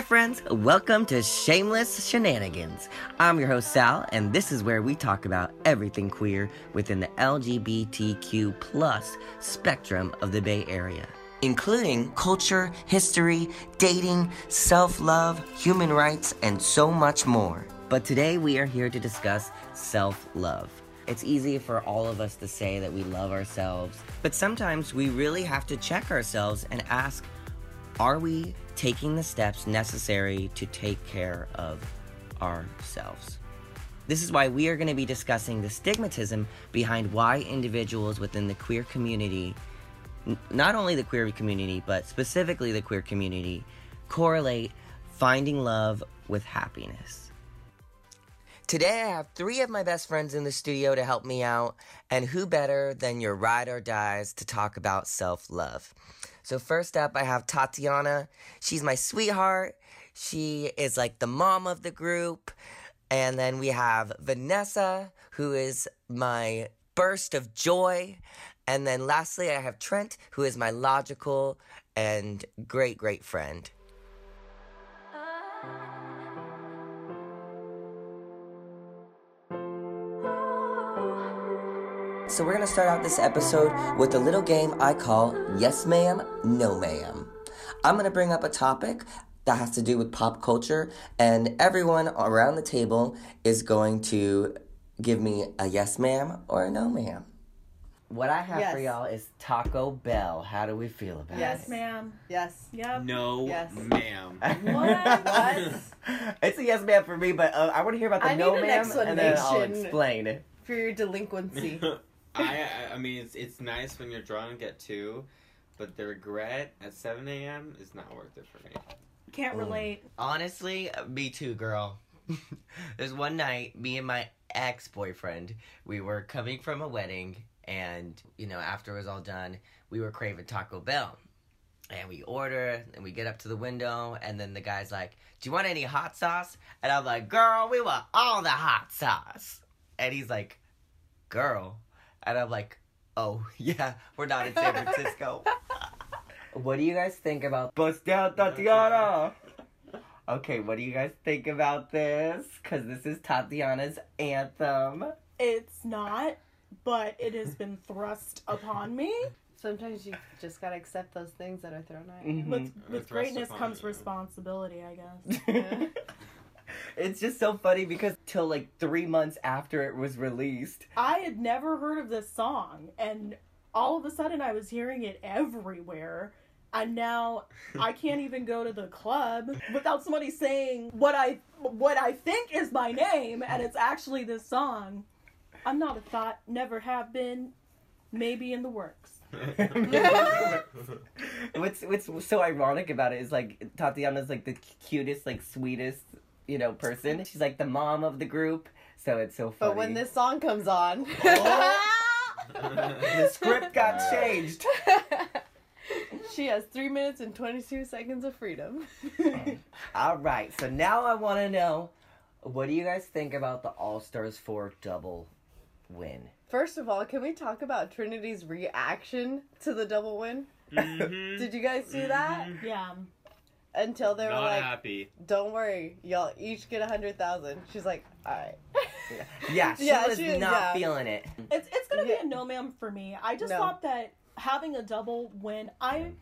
Hi, friends. Welcome to Shameless Shenanigans. I'm your host, Sal, and this is where we talk about everything queer within the LGBTQ plus spectrum of the Bay Area, including culture, history, dating, self love, human rights, and so much more. But today we are here to discuss self love. It's easy for all of us to say that we love ourselves, but sometimes we really have to check ourselves and ask are we taking the steps necessary to take care of ourselves? This is why we are going to be discussing the stigmatism behind why individuals within the queer community, n- not only the queer community, but specifically the queer community, correlate finding love with happiness. Today, I have three of my best friends in the studio to help me out, and who better than your ride or dies to talk about self love? So, first up, I have Tatiana. She's my sweetheart. She is like the mom of the group. And then we have Vanessa, who is my burst of joy. And then lastly, I have Trent, who is my logical and great, great friend. Ah. So, we're gonna start out this episode with a little game I call Yes Ma'am, No Ma'am. I'm gonna bring up a topic that has to do with pop culture, and everyone around the table is going to give me a yes ma'am or a no ma'am. What I have for y'all is Taco Bell. How do we feel about Yes, it? Yes, ma'am. Yes. Yep. No, Yes. ma'am. What? What? it's a yes ma'am for me, but uh, I want to hear about the I no need an ma'am, and then I'll explanation. explain. For your delinquency. I, I I mean it's it's nice when you're drunk at two, but the regret at seven a.m. is not worth it for me. Can't mm. relate. Honestly, me too, girl. There's one night, me and my ex boyfriend, we were coming from a wedding, and, you know, after it was all done, we were craving Taco Bell. And we order, and we get up to the window, and then the guy's like, Do you want any hot sauce? And I'm like, Girl, we want all the hot sauce. And he's like, Girl. And I'm like, Oh, yeah, we're not in San Francisco. what do you guys think about Bust Down Thotiana? Okay, what do you guys think about this? Because this is Tatiana's anthem. It's not, but it has been thrust upon me. Sometimes you just gotta accept those things that are thrown at you. Mhm. With, with greatness comes you. responsibility, I guess. Yeah. It's just so funny because till like three months after it was released. I had never heard of this song, and all of a sudden I was hearing it everywhere. And now I can't even go to the club without somebody saying what I what I think is my name, and it's actually this song. I'm not a thought, never have been, maybe in the works. what's what's so ironic about it is like Tatiana's like the cutest, like sweetest, you know, person. She's like the mom of the group, so it's so funny. But when this song comes on, the script got changed. she has three minutes and 22 seconds of freedom. All right, so now I want to know, what do you guys think about the All Stars four double win? First of all, can we talk about Trinity's reaction to the double win? Mhm. Did you guys see that? Mhm. Yeah. Until they were Not like, happy. "Don't worry, y'all each get a hundred thousand. She's like, "All right." Yeah, she Yeah, was she- not yeah. feeling it. It's it's gonna Yeah. be a no ma'am for me. I just No. thought that having a double win, I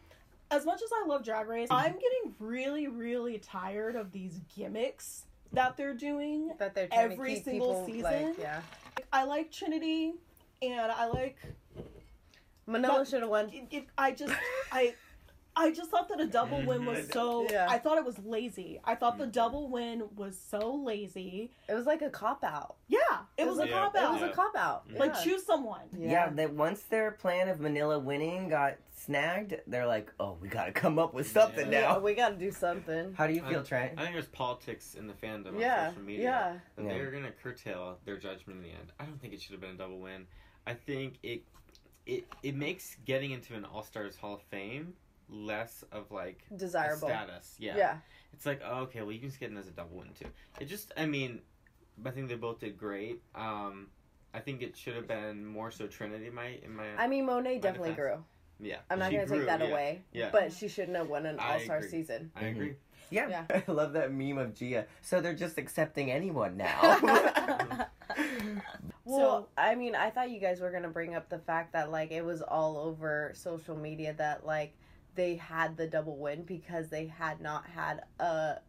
as much as I love Drag Race, I'm getting really really tired of these gimmicks that they're doing. That they're trying Every to keep single people like, season? yeah. I like Trinity, and I like Manila should have won. it, it, I just I. I just thought that a double win was mm-hmm. so. Yeah. I thought it was lazy. I thought the mm-hmm. double win was so lazy. It was like a cop out. Yeah, it, was, a Yeah. cop It out. was a cop out. Mm-hmm. Like choose someone. Yeah, that once their plan of Manila winning got snagged, they're like, "Oh, we gotta come up with something Yeah. Yeah, now." we got to do something. How do you feel, I- Trent? I think there's politics in the fandom Yeah, on social media. yeah. That Yeah. they're gonna curtail their judgment in the end. I don't think it should have been a double win. I think it it it makes getting into an All Stars Hall of Fame less of like Desirable. status. Yeah. Yeah. It's like oh, okay, well you can just get in as a double win too. It just I mean, I think they both did great. Um, I think it should have been more so Trinity. in My in my I mean, Monet definitely defense. grew. Yeah, I'm not she gonna grew, take that yeah. away. Yeah. But she shouldn't have won an All Star season. I agree. Yeah. Yeah. I love that meme of Gia. So they're just accepting anyone now. Well, So- I mean, I thought you guys were gonna bring up the fact that like it was all over social media that like they had the double win because they had not had a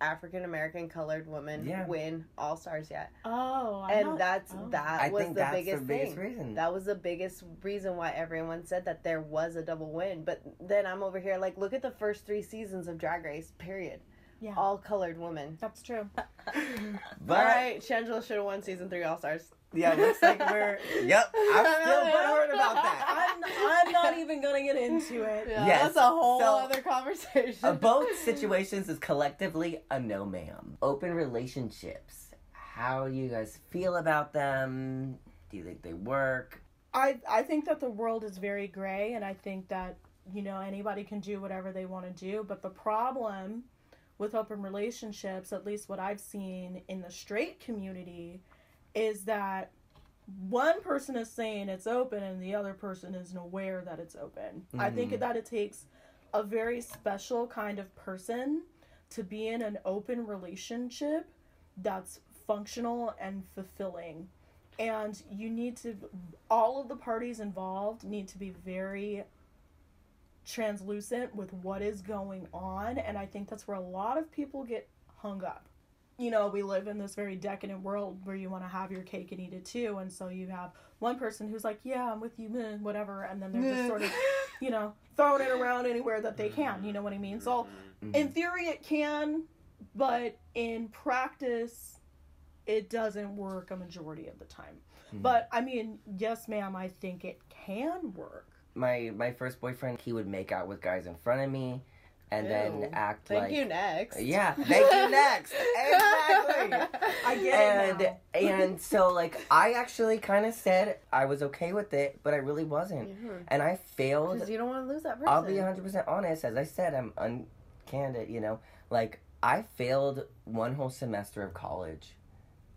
African American colored woman Yeah. win All Stars yet, oh, I'm and not- that's oh. that I was think the that's biggest the biggest thing. reason. That was the biggest reason why everyone said that there was a double win. But then I'm over here like, look at the first three seasons of Drag Race. Period. Yeah, All colored women. that's true. but All right, Shangela should have won season three All Stars. Yeah, looks like we're. Yep, I'm still butthurt about that. I'm, I'm not even gonna get into it. Yeah, Yes, that's a whole so- other conversation. Uh, both situations is collectively a no, ma'am. Open relationships. How do you guys feel about them? Do you think they work? I I think that the world is very gray, and I think that you know anybody can do whatever they want to do. But the problem with open relationships, at least what I've seen in the straight community, is that one person is saying it's open and the other person isn't aware that it's open. I think Mhm. that it takes a very special kind of person to be in an open relationship that's functional and fulfilling and you need to all of the parties involved need to be very translucent with what is going on and i think that's where a lot of people get hung up you know we live in this very decadent world where you want to have your cake and eat it too and so you have one person who's like yeah i'm with you meh, whatever and then they're just sort of you know throwing it around anywhere that they can you know what i mean so Mm-hmm. in theory it can but in practice it doesn't work a majority of the time Mhm. but i mean yes ma'am i think it can work my my first boyfriend, he would make out with guys in front of me, and then Ew. act Thank like. you. Next. Yeah, thank you. Next, exactly. i get it and now. and so like I actually kind of said I was okay with it, but I really wasn't, and I failed. Because you don't want to lose that person. I'll be 100% honest. As I said, I'm uncandid, you know. Like, I failed one whole semester of college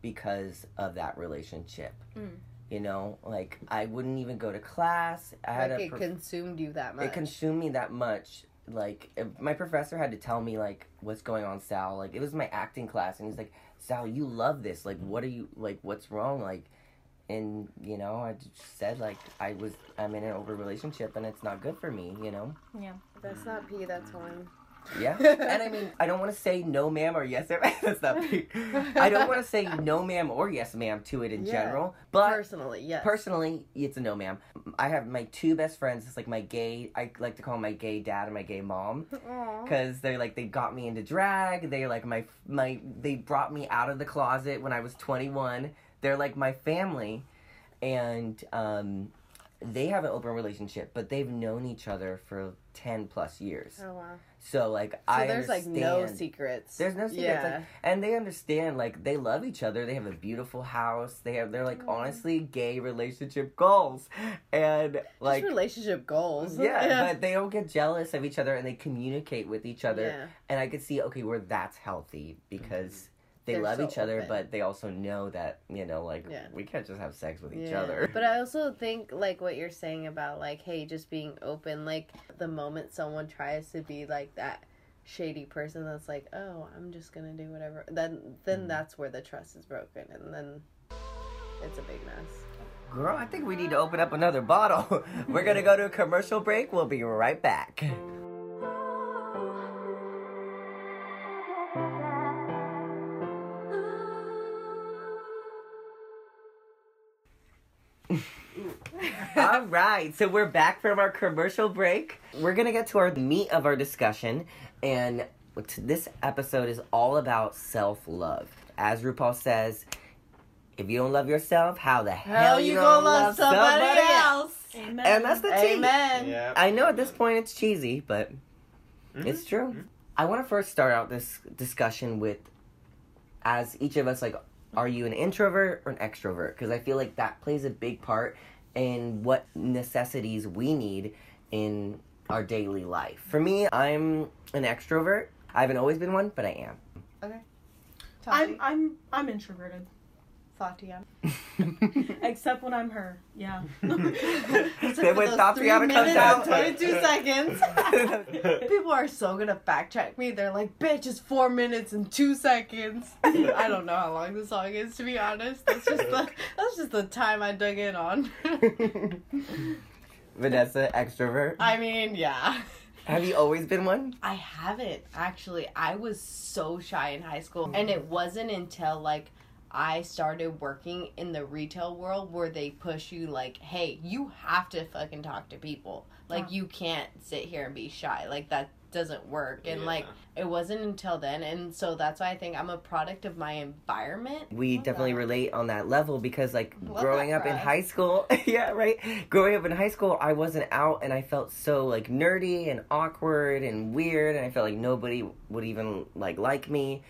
because of that relationship. Mm. You know, like, I wouldn't even go to class. I had a it prof- consumed you that much. it consumed me that much. Like, my professor had to tell me, like, what's going on, Sal. Like, it was my acting class, and he's like, Sal, you love this. Like, what are you, like, what's wrong? Like, and, you know, I just said, like, I was, I'm in an over relationship, and it's not good for me, you know? yeah That's not p That's wine. Yeah. and I mean, I don't want to say no, ma'am, or yes, ma'am. That's not me. I don't want to say no, ma'am, or yes, ma'am to it in Yeah. general. But Personally, yes. personally, it's a no, ma'am. I have my two best friends. It's like my gay, I like to call them my gay dad and my gay mom. Because they're like, they got me into drag. They're like my, my, they brought me out of the closet when I was 21. They're like my family. And, um, they have an open relationship, but they've known each other for 10 plus years. Oh wow. So, like, I So I there's like no secrets. There's no secrets, Yeah. like- and they understand like they love each other they have a beautiful house they have they're like Mm-hmm. honestly gay relationship goals and like Just relationship goals. yeah, but they don't get jealous of each other and they communicate with each other Yeah. and i could see okay where that's healthy because they They're love so each other open. but they also know that you know like Yeah. we can't just have sex with each Yeah. other But I also think like what you're saying about like, hey, just being open. Like the moment someone tries to be like that shady person that's like, oh, I'm just gonna do whatever. Then then Mhm. that's where the trust is broken, and then it's a big mess. girl i think we need to open up another bottle we're gonna go to a commercial break we'll be right back right, so we're back from our commercial break. We're gonna get to our meat of our discussion, and this episode is all about self love. As RuPaul says, if you don't love yourself, how the hell, you, gonna, love, somebody, else? Amen. And that's the tea. Amen. Yeah. I know at this point it's cheesy, but Mhm. it's true. I want to first start out this discussion with, as each of us, like, are you an introvert or an extrovert? Because I feel like that plays a big part in what necessities we need in our daily life. For me, I'm an extrovert. I haven't always been one, but I am. Okay. I'm I'm I'm introverted. Tatiana. Except when I'm her. Yeah. Then when Tatiana comes out- twenty-two seconds. People are so gonna fact check me. They're like, "Bitch, it's four minutes and two seconds." I don't know how long the song is, to be honest. That's just the that's just the time I dug in on. Vanessa, extrovert. I mean, yeah. Have you always been one? I haven't actually. I was so shy in high school, and it wasn't until like I started working in the retail world where they push you like, "Hey, you have to fucking talk to people. Like, Huh. you can't sit here and be shy. Like that doesn't work." And Yeah. like, it wasn't until then, and so that's why I think I'm a product of my environment. We Love definitely that. relate on that level because, like, Love growing up in high school, yeah, right. Growing up in high school, I wasn't out, and I felt so like nerdy and awkward and weird, and I felt like nobody would even like like me.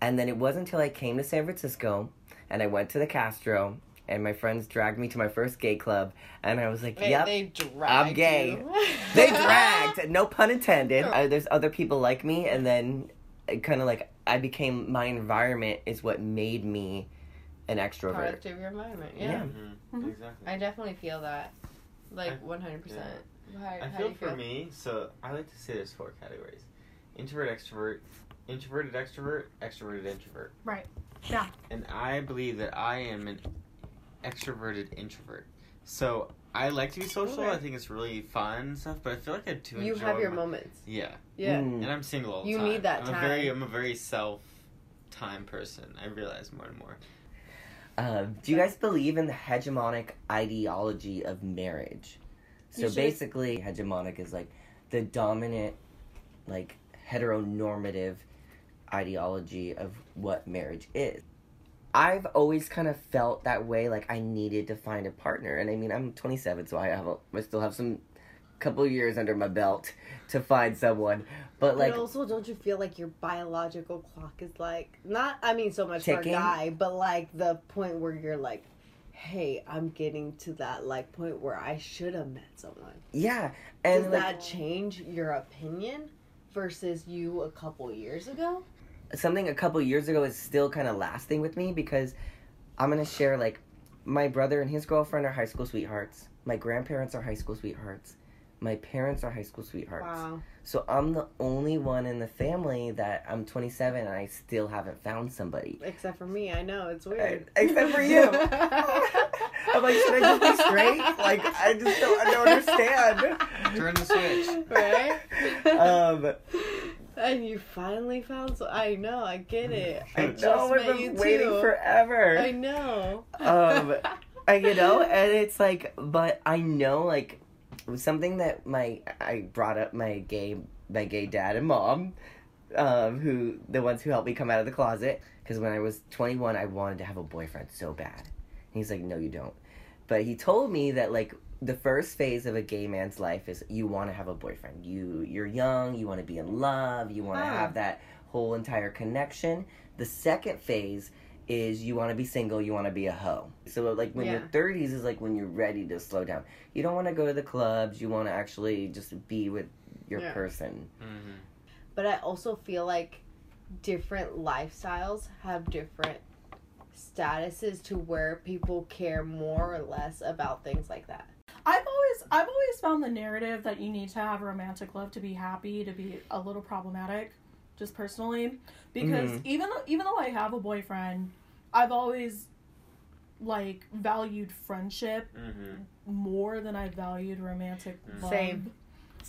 And then it wasn't until I came to San Francisco, and I went to the Castro, and my friends dragged me to my first gay club, and I was like, They, "Yep, they dragged gay. you. they dragged no pun intended uh, there's other people like me and then kind of like i became my environment is what made me an extrovert product of your environment. Yeah. Yeah, Mhm, Mhm. Exactly. I definitely feel that, like I- one hundred percent. How I how do feel for me, so I like to say there's four categories: introvert, extrovert, introverted, extrovert, extroverted, introvert. Right. Yeah. And I believe that I am an extroverted introvert. So I like to be social. Okay. I think it's really fun and stuff. But I feel like I do You enjoy have your my- moments. Yeah, Yeah. Mm. and I'm single all the You time. need that I'm A very. I'm a very self time person. I realize more and more. Uh, do you guys believe in the hegemonic ideology of marriage so basically hegemonic is like the dominant like heteronormative ideology of what marriage is I've always kind of felt that way, like I needed to find a partner, and I mean I'm 27, so I have a, I still have some couple years under my belt to find someone. But like, but also, don't you feel like your biological clock is like not? I mean, so much for a guy, but like the point where you're like, "Hey, I'm getting to that like point where I should have met someone." yeah, and Does like, that change your opinion versus you a couple years ago? Something a couple years ago is still kind of lasting with me because I'm gonna share like my brother and his girlfriend are high school sweethearts. My grandparents are high school sweethearts. My parents are high school sweethearts. Wow. So I'm the only one in the family that I'm 27 and I still haven't found somebody. Except for me, I know it's weird. Except for you. I'm like, should I just be straight? Like, I just don't, I don't understand. Turn the switch. right? Um, and you finally found. So I know. I get it. I just know I've met been you waiting too. forever. I know. Um, I, you know, and it's like, but I know, like, something that my I brought up my gay my gay dad and mom, um, who the ones who helped me come out of the closet. Because when I was 21, I wanted to have a boyfriend so bad. And he's like, no, you don't. But he told me that like the first phase of a gay man's life is you want to have a boyfriend. You you're young, you want to be in love, you want to Ah. have that whole entire connection. The second phase is you want to be single, you want to be a hoe. So like when Yeah. your 30s is like when you're ready to slow down. You don't want to go to the clubs, you want to actually just be with your Yeah. person. hmm But I also feel like different lifestyles have different statuses to where people care more or less about things like that. I've always I've always found the narrative that you need to have romantic love to be happy to be a little problematic, just personally, because Mhm. even though even though I have a boyfriend, I've always like valued friendship hmm more than I valued romantic Mm. love. Same.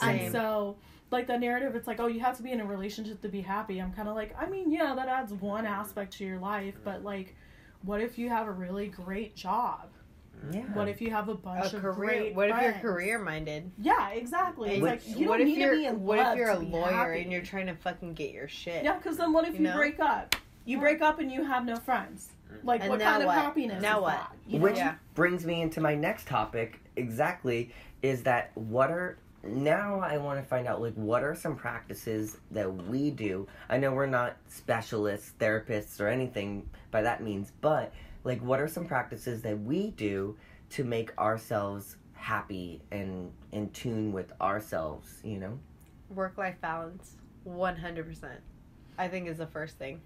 And Same. so, like the narrative, it's like, oh, you have to be in a relationship to be happy. I'm kind of like, I mean, yeah, that adds one aspect to your life, but like, what if you have a really great job? Yeah. What if you have a bunch A of career. great What if you're career minded? Yeah, exactly. It's like you what don't if need you're to be in what if you're a lawyer happy. and you're trying to fucking get your shit? yeah, because then what if You you, know? break up? You break up and you have no friends. Like, And what kind what? of happiness? Now is what? that, you know? Which Yeah. brings me into my next topic exactly is that what are now I want to find out like what are some practices that we do. I know we're not specialists, therapists or anything by that means, but like what are some practices that we do to make ourselves happy and in tune with ourselves, you know? Work life balance. One hundred percent. I think is the first thing.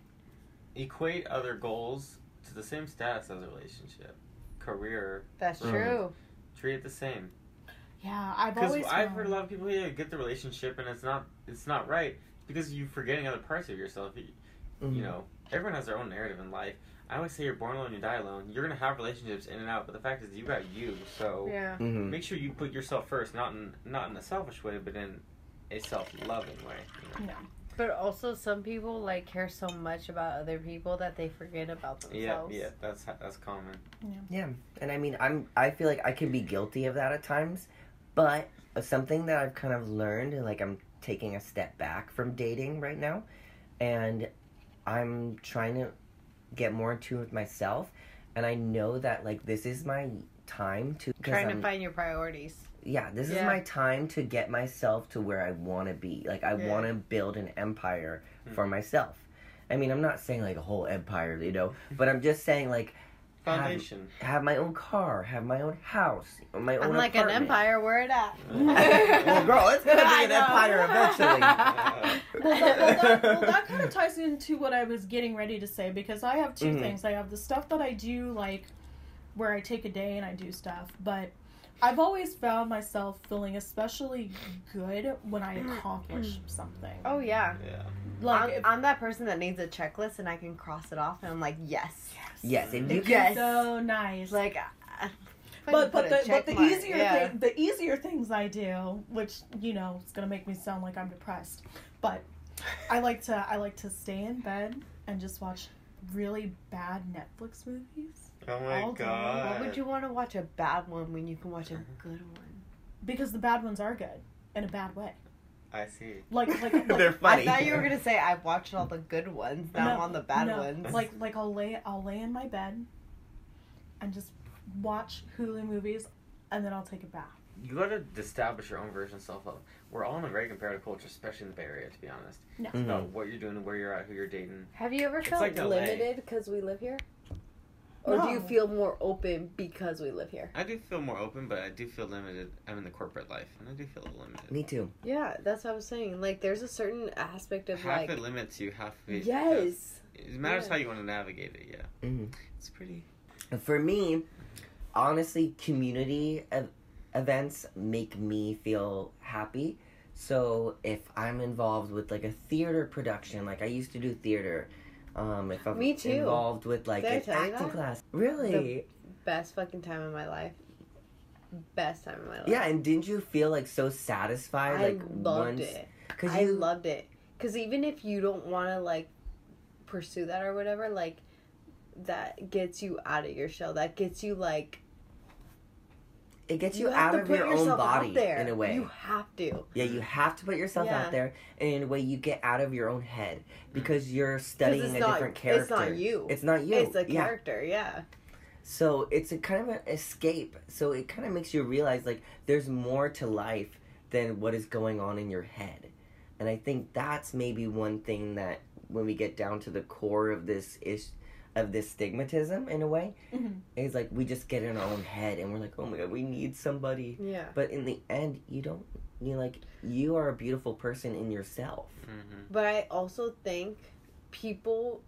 Equate other goals to the same status as a relationship. Career, That's Mhm. true. treat it the same. Yeah, I've Because always I've found- heard a lot of people yeah get the relationship and it's not it's not right because you're forgetting other parts of yourself. You, Mhm. you know, everyone has their own narrative in life. I always say you're born alone, you die alone. You're gonna have relationships in and out, but the fact is you got you. So Yeah. Mhm. make sure you put yourself first, not in not in a selfish way, but in a self-loving way. You know? Yeah. But also, some people like care so much about other people that they forget about Yeah, themselves. yeah, that's that's common. Yeah, and I mean, I'm I feel like I can be guilty of that at times, but something that I've kind of learned, like I'm taking a step back from dating right now, and I'm trying to get more in tune with myself, and I know that like this is my time to Trying I'm- to find your priorities. yeah, this is my time to get myself to where I want to be. Like I Yeah. want to build an empire Hmm. for myself. I mean, I'm not saying like a whole empire, you know, but I'm just saying like have, Foundation. have my own car, have my own house, my own I'm like an empire. Where it at? well, girl, it's gonna be an empire eventually. Well, that, well, that, well, that kind of ties into what I was getting ready to say because I have 2 Mhm. things. I have the stuff that I do, like where I take a day and I do stuff, but I've always found myself feeling especially good when I accomplish something. Oh yeah. yeah. like I'm, if, I'm that person that needs a checklist and I can cross it off and I'm like, yes. yes, if you can. Yes. so nice. Like, uh, I but but the but the mark, easier yeah. thing the easier things I do, which you know, it's gonna make me sound like I'm depressed, but I like to I like to stay in bed and just watch really bad Netflix movies Oh my god. Why would you want to watch a bad one when you can watch a good one? because the bad ones are good in a bad way. I see. Like like, like They're funny. I thought you were gonna say I've watched all the good ones. Now I'm on the bad no, ones. Like like I'll lay I'll lay in my bed and just watch Hulu movies and then I'll take a bath. You gotta establish your own version of self love. We're all in a very comparative culture, especially in the Bay Area, to be honest. No. Mhm. About what you're doing, where you're at, who you're dating. Have you ever It's felt like limited because we live here? Or do you feel more open because we live here? I do feel more open, but I do feel limited. I'm in the corporate life, and I do feel a limited. Me too. Yeah, that's what I was saying. Like, there's a certain aspect of half like, it limits you, half it. yes, It matters Yeah. how you want to navigate it. Yeah, hmm it's pretty. For me, honestly, community ev- events make me feel happy. So if I'm involved with like a theater production, like I used to do theater, um, if I'm Me too. involved with like Did an acting class, really, best fucking time of my life. Best time of my life. yeah. And didn't you feel like so satisfied? I like loved once, it. Cause I you, loved it. Cause even if you don't want to like pursue that or whatever, like that gets you out of your shell. That gets you like it gets you, have out of your own body there. in a way. You have to. Yeah, you have to put yourself Yeah. out there, and in a way, you get out of your own head because you're studying a not. different character. It's not you. It's not you. It's a character. Yeah. So it's a kind of an escape. So it kind of makes you realize like there's more to life than what is going on in your head, and I think that's maybe one thing that when we get down to the core of this ish of this stigmatism in a way Mhm. is like we just get in our own head and we're like oh my god we need somebody Yeah. but in the end you don't you like you are a beautiful person in yourself Mm-hmm. But I also think people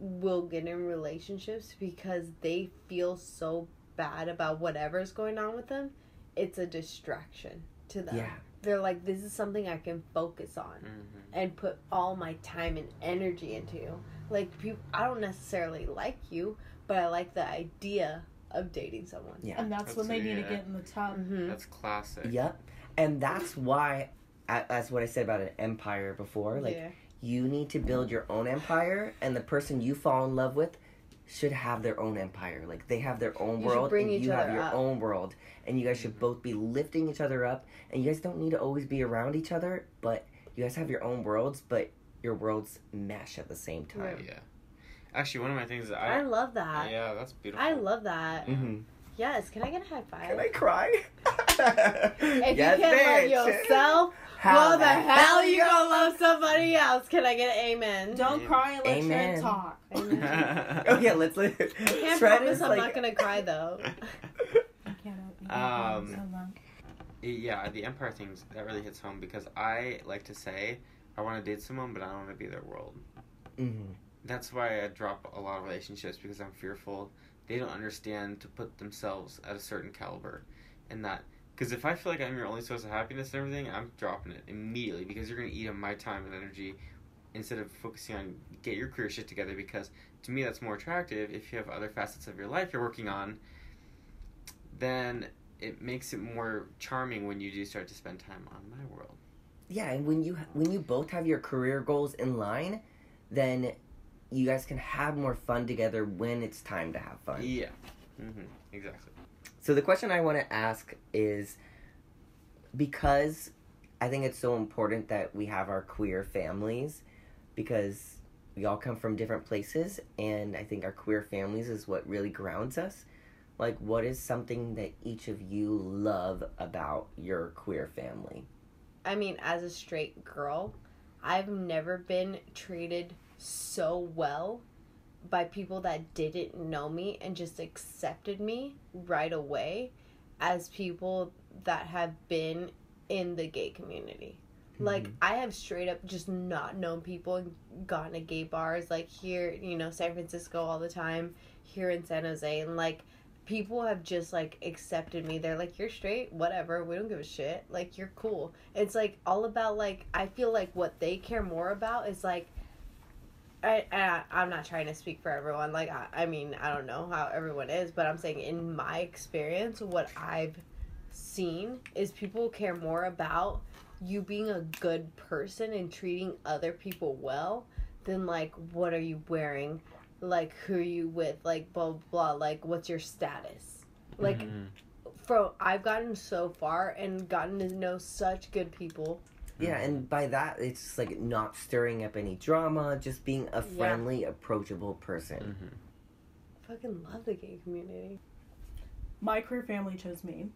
will get in relationships because they feel so bad about whatever's going on with them. It's a distraction to them. yeah They're like, this is something I can focus on Mm-hmm. and put all my time and energy into. Like, people, I don't necessarily like you, but I like the idea of dating someone. Yeah. And that's, That's- when they need to get in the tub. Mm-hmm. That's classic. Yep. And that's why, a- that's what I said about an empire before. Like, yeah. you need to build your own empire, and the person you fall in love with should have their own empire. Like, they have their own You world, bring and each you have your up. own world. And you guys should Mhm. both be lifting each other up. And you guys don't need to always be around each other, but you guys have your own worlds, but your worlds mesh at the same time. Yeah. Actually, one of my things that I I. love that. yeah, that's beautiful. I love that. Mm-hmm. Yes, can I get a high five? Can I cry? If Yes, you can't bitch. love yourself, How well, the hell you gonna love somebody else? Can I get an amen? Don't cry and let Amen. Trent talk. Amen. Oh yeah, let's let. I can't Shred promise I'm like- not gonna cry though. I can't Um, so yeah, the empire things that really hits home because I like to say I want to date someone, but I don't want to be their world. Mhm. that's why I drop a lot of relationships because I'm fearful they don't understand to put themselves at a certain caliber, and that because if I feel like I'm your only source of happiness and everything, I'm dropping it immediately because you're gonna eat up my time and energy instead of focusing on get your career shit together because to me that's more attractive if you have other facets of your life you're working on then it makes it more charming when you do start to spend time on my world Yeah, and when you when you both have your career goals in line, then you guys can have more fun together when it's time to have fun. yeah hmm exactly So the question I want to ask is because I think it's so important that we have our queer families because we all come from different places and I think our queer families is what really grounds us. Like what is something that each of you love about your queer family? I mean, as a straight girl, I've never been treated so well by people that didn't know me and just accepted me right away as people that have been in the gay community. Like mm-hmm. I have straight up just not known people and gone to gay bars like here, you know, San Francisco all the time, here in San Jose and like people have just like accepted me. They're like, You're straight, whatever, we don't give a shit. Like you're cool. It's like all about like I feel like what they care more about is like I, I I'm not trying to speak for everyone. Like I, I mean I don't know how everyone is, but I'm saying in my experience, what I've seen is people care more about you being a good person and treating other people well than like what are you wearing, like who are you with, like blah blah, blah like what's your status, like Mhm. from I've gotten so far and gotten to know such good people. Yeah, and by that it's just like not stirring up any drama, just being a Yeah. friendly, approachable person. Mhm. Fucking love the gay community. my queer family chose me.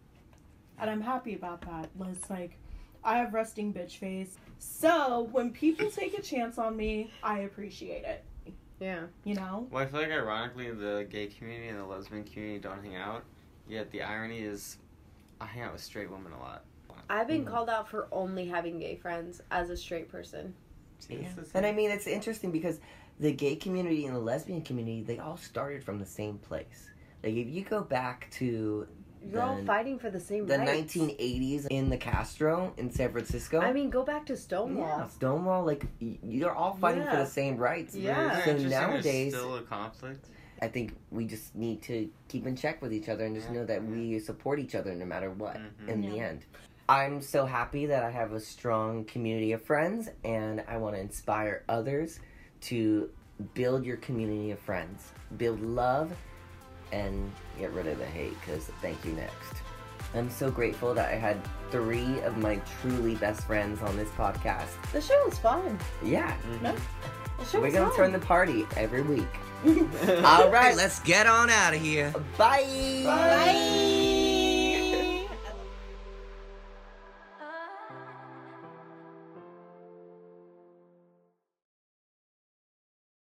And I'm happy about that. It's like I have resting bitch face. So when people take a chance on me, I appreciate it. Yeah. You know? Well, I feel like ironically the gay community and the lesbian community don't hang out. Yet the irony is, I hang out with straight women a lot. I've been Mhm. called out for only having gay friends as a straight person. See, it's And I mean, it's interesting because the gay community and the lesbian community, they all started from the same place. Like, if you go back to You're all fighting for the same the rights. 1980s in the Castro in San Francisco. I mean, go back to Stonewall. yeah, Stonewall, like, y- you're all fighting for Yeah. the same rights. Yeah. Isn't So interesting there's nowadays- still a conflict. I think we just need to keep in check with each other and just Yeah. know that we support each other no matter what Mhm. in the Yeah. end. I'm so happy that I have a strong community of friends and I want to inspire others to build your community of friends, build love, and get rid of the hate because thank you next. I'm so grateful that I had three of my truly best friends on this podcast. The show was fun. Yeah, mm-hmm. No? The show we're going to turn the party every week. All right, let's get on out of here. Bye. Bye.